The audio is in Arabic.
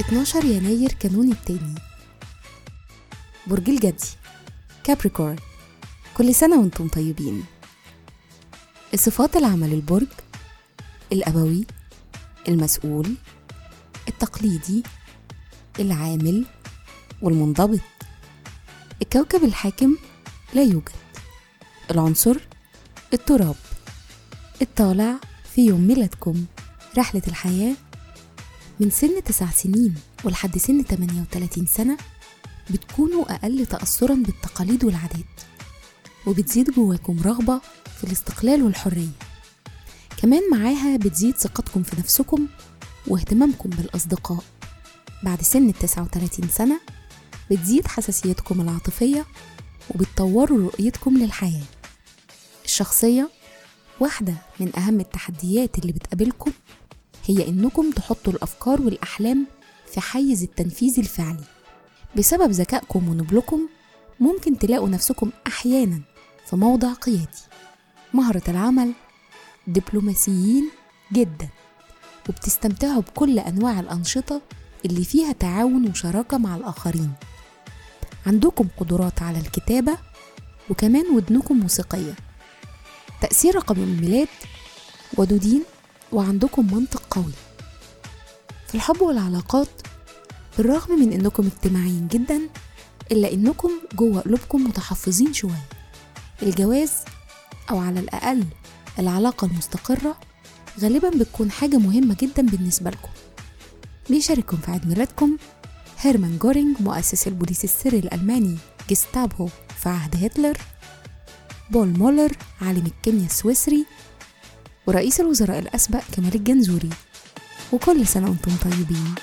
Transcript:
12 يناير كانون التاني. برج الجدي. كابريكورن كل سنة وأنتم طيبين. الصفات العمل البرج الأبوي المسؤول التقليدي العامل والمنضبط. الكوكب الحاكم لا يوجد. العنصر التراب. الطالع في يوم ميلادكم. رحلة الحياة من سن تسع سنين ولحد سن 38 سنة بتكونوا أقل تأثرا بالتقاليد والعادات وبتزيد جواكم رغبة في الاستقلال والحرية. كمان معاها بتزيد ثقتكم في نفسكم واهتمامكم بالأصدقاء. بعد سن التسعة وتلاتين سنة بتزيد حساسيتكم العاطفية وبتطوروا رؤيتكم للحياة. الشخصية واحدة من أهم التحديات اللي بتقابلكم هي إنكم تحطوا الأفكار والأحلام في حيز التنفيذ الفعلي. بسبب ذكائكم ونبلكم ممكن تلاقوا نفسكم أحيانا في موضع قيادي. مهرة العمل دبلوماسيين جدا وبتستمتعوا بكل أنواع الأنشطة اللي فيها تعاون وشراكة مع الآخرين. عندكم قدرات على الكتابة وكمان ودنكم موسيقية. تأثير رقم الميلاد ودودين وعندكم منطق قوي. في الحب والعلاقات بالرغم من إنكم اجتماعيين جدا إلا إنكم جوه قلوبكم متحفظين شوية. الجواز أو على الأقل العلاقة المستقرة غالبا بتكون حاجة مهمة جدا بالنسبة لكم. بيشارككم في عيد ميلادكم هيرمان جورينج مؤسس البوليس السري الألماني جستابو في عهد هتلر. بول مولر عالم الكيمياء السويسري ورئيس الوزراء الأسبق كمال الجنزوري. وكل سنة وأنتم طيبين.